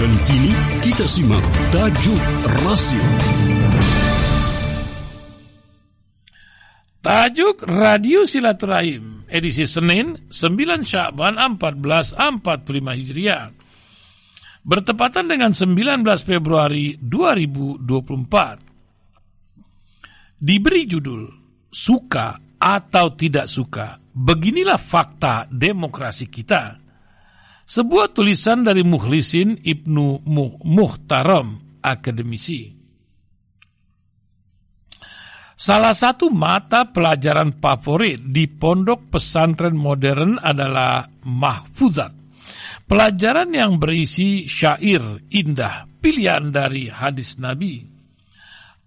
Dan kini kita simak tajuk rasio. Tajuk Radio Silaturahim edisi Senin 9 Syakban 1445 Hijriah bertepatan dengan 19 Februari 2024. Diberi judul Suka atau Tidak Suka, beginilah fakta demokrasi kita. Sebuah tulisan dari Muhlisin Ibnu Muhtaram, akademisi. Salah satu mata pelajaran favorit di pondok pesantren modern adalah mahfuzat. Pelajaran yang berisi syair indah, pilihan dari hadis Nabi.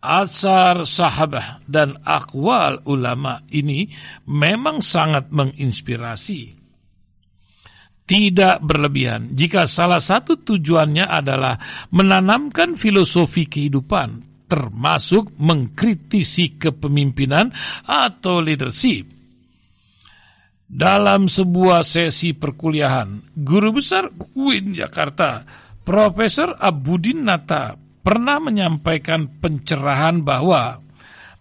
Asar sahabah dan akwal ulama ini memang sangat menginspirasi. Tidak berlebihan jika salah satu tujuannya adalah menanamkan filosofi kehidupan, termasuk mengkritisi kepemimpinan atau leadership. Dalam sebuah sesi perkuliahan, guru besar UIN Jakarta, Profesor Abudin Nata, pernah menyampaikan pencerahan bahwa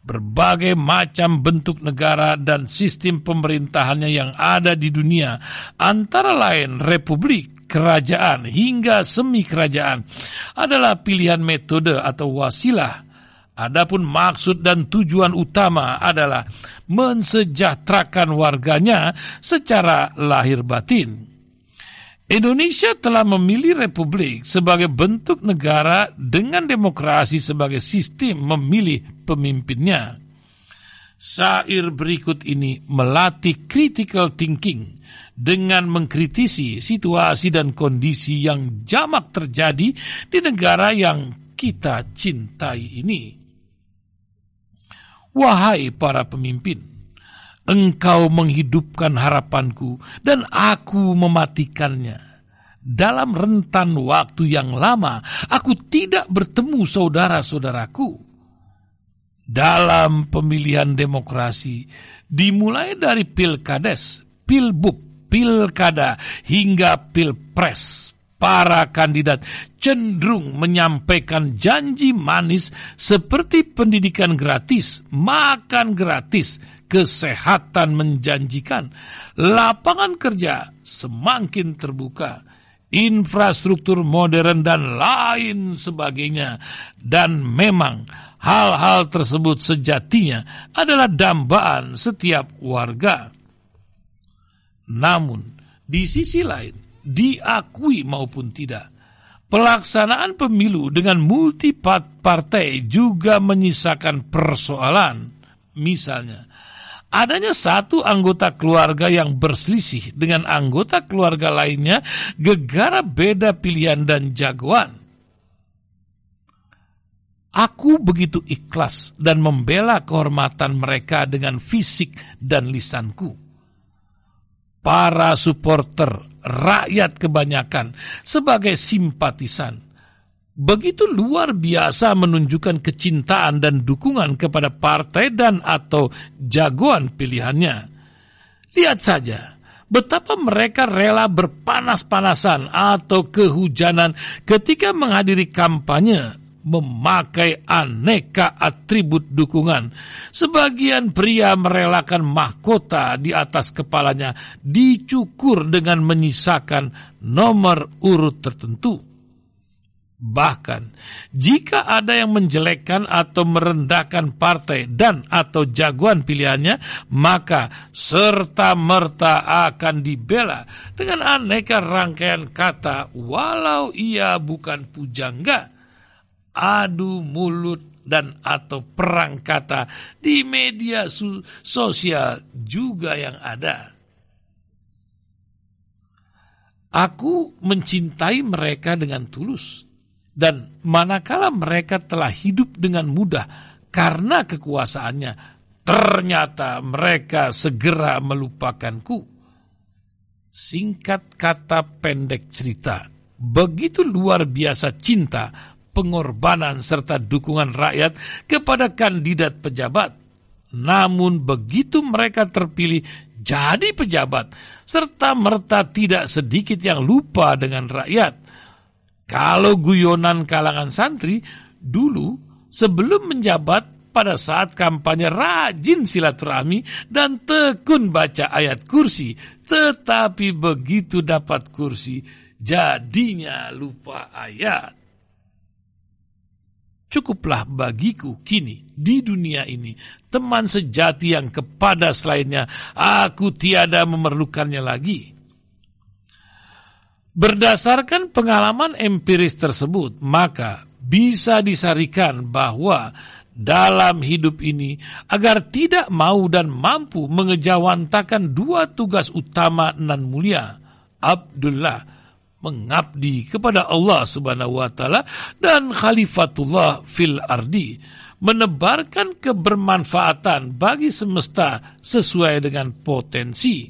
berbagai macam bentuk negara dan sistem pemerintahannya yang ada di dunia, antara lain republik, kerajaan hingga semi kerajaan adalah pilihan metode atau wasilah. Adapun maksud dan tujuan utama adalah mensejahterakan warganya secara lahir batin. Indonesia telah memilih republik sebagai bentuk negara dengan demokrasi sebagai sistem memilih pemimpinnya. Sair berikut ini melatih critical thinking dengan mengkritisi situasi dan kondisi yang jamak terjadi di negara yang kita cintai ini. Wahai para pemimpin, engkau menghidupkan harapanku dan aku mematikannya. Dalam rentan waktu yang lama, aku tidak bertemu saudara-saudaraku. Dalam pemilihan demokrasi, dimulai dari pilkades, pilbub, pilkada hingga pilpres, para kandidat cenderung menyampaikan janji manis seperti pendidikan gratis, makan gratis, kesehatan menjanjikan, lapangan kerja semakin terbuka, infrastruktur modern dan lain sebagainya. Dan memang hal-hal tersebut sejatinya adalah dambaan setiap warga. Namun, di sisi lain, diakui maupun tidak, pelaksanaan pemilu dengan multi partai juga menyisakan persoalan. Misalnya, adanya satu anggota keluarga yang berselisih dengan anggota keluarga lainnya gegara beda pilihan dan jagoan. Aku begitu ikhlas dan membela kehormatan mereka dengan fisik dan lisanku para supporter, rakyat kebanyakan sebagai simpatisan. Begitu luar biasa menunjukkan kecintaan dan dukungan kepada partai dan atau jagoan pilihannya. Lihat saja betapa mereka rela berpanas-panasan atau kehujanan ketika menghadiri kampanye memakai aneka atribut dukungan. Sebagian pria merelakan mahkota di atas kepalanya dicukur dengan menyisakan nomor urut tertentu. Bahkan, jika ada yang menjelekkan atau merendahkan partai dan atau jagoan pilihannya, maka serta-merta akan dibela dengan aneka rangkaian kata walau ia bukan pujangga adu mulut dan atau perang kata di media sosial juga yang ada. Aku mencintai mereka dengan tulus dan manakala mereka telah hidup dengan mudah karena kekuasaannya, ternyata mereka segera melupakanku. Singkat kata pendek cerita, begitu luar biasa cinta pengorbanan serta dukungan rakyat kepada kandidat pejabat. Namun begitu mereka terpilih jadi pejabat, serta merta tidak sedikit yang lupa dengan rakyat. Kalau guyonan kalangan santri dulu sebelum menjabat pada saat kampanye rajin silaturahmi dan tekun baca ayat kursi, tetapi begitu dapat kursi jadinya lupa ayat. Cukuplah bagiku kini di dunia ini teman sejati yang kepada selainnya aku tiada memerlukannya lagi. Berdasarkan pengalaman empiris tersebut, maka bisa disarikan bahwa dalam hidup ini agar tidak mau dan mampu mengejawantakan dua tugas utama nan mulia, Abdullah mengabdi kepada Allah Subhanahu wa taala dan khalifatullah fil ardi menebarkan kebermanfaatan bagi semesta sesuai dengan potensi.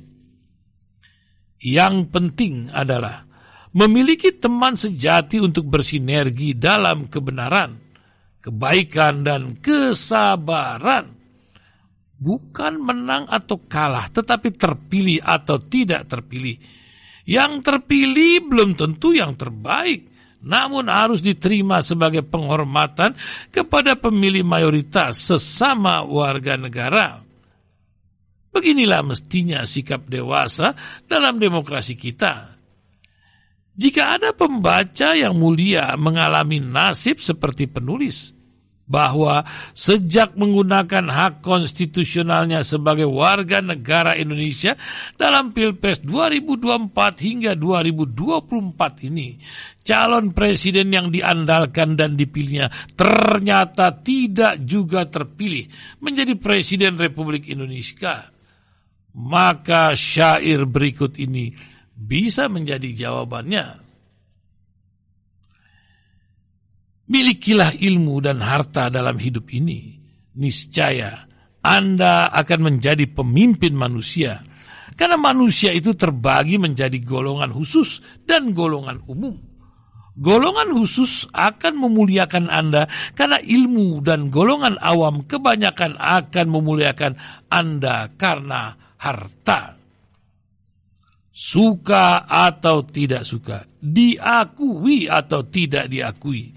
Yang penting adalah memiliki teman sejati untuk bersinergi dalam kebenaran, kebaikan dan kesabaran. Bukan menang atau kalah, tetapi terpilih atau tidak terpilih yang terpilih belum tentu yang terbaik, namun harus diterima sebagai penghormatan kepada pemilih mayoritas sesama warga negara. Beginilah mestinya sikap dewasa dalam demokrasi kita. Jika ada pembaca yang mulia mengalami nasib seperti penulis, bahwa sejak menggunakan hak konstitusionalnya sebagai warga negara Indonesia dalam Pilpres 2024 hingga 2024 ini, calon presiden yang diandalkan dan dipilihnya ternyata tidak juga terpilih menjadi presiden Republik Indonesia. Maka syair berikut ini bisa menjadi jawabannya. Milikilah ilmu dan harta dalam hidup ini. Niscaya Anda akan menjadi pemimpin manusia. Karena manusia itu terbagi menjadi golongan khusus dan golongan umum. Golongan khusus akan memuliakan Anda karena ilmu dan golongan awam kebanyakan akan memuliakan Anda karena harta. Suka atau tidak suka, diakui atau tidak diakui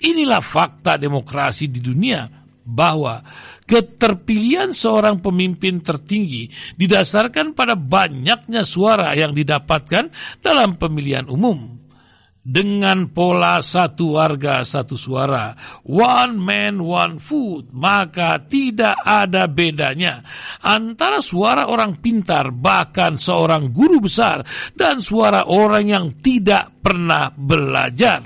Inilah fakta demokrasi di dunia bahwa keterpilihan seorang pemimpin tertinggi didasarkan pada banyaknya suara yang didapatkan dalam pemilihan umum. Dengan pola satu warga satu suara, one man one food, maka tidak ada bedanya antara suara orang pintar, bahkan seorang guru besar, dan suara orang yang tidak pernah belajar.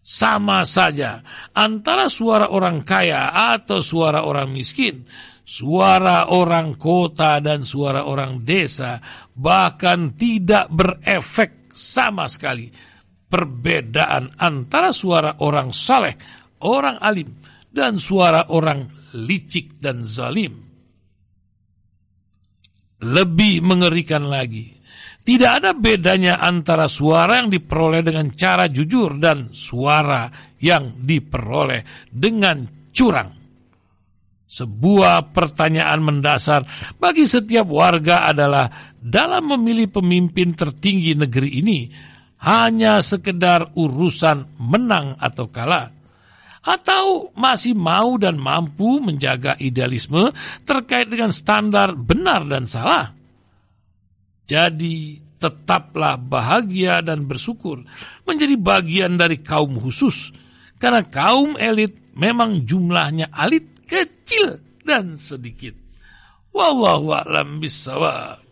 Sama saja antara suara orang kaya atau suara orang miskin, suara orang kota dan suara orang desa, bahkan tidak berefek sama sekali. Perbedaan antara suara orang saleh, orang alim, dan suara orang licik dan zalim. Lebih mengerikan lagi, tidak ada bedanya antara suara yang diperoleh dengan cara jujur dan suara yang diperoleh dengan curang. Sebuah pertanyaan mendasar bagi setiap warga adalah dalam memilih pemimpin tertinggi negeri ini hanya sekedar urusan menang atau kalah atau masih mau dan mampu menjaga idealisme terkait dengan standar benar dan salah. Jadi tetaplah bahagia dan bersyukur menjadi bagian dari kaum khusus. Karena kaum elit memang jumlahnya alit kecil dan sedikit. Wallahu a'lam bisawab.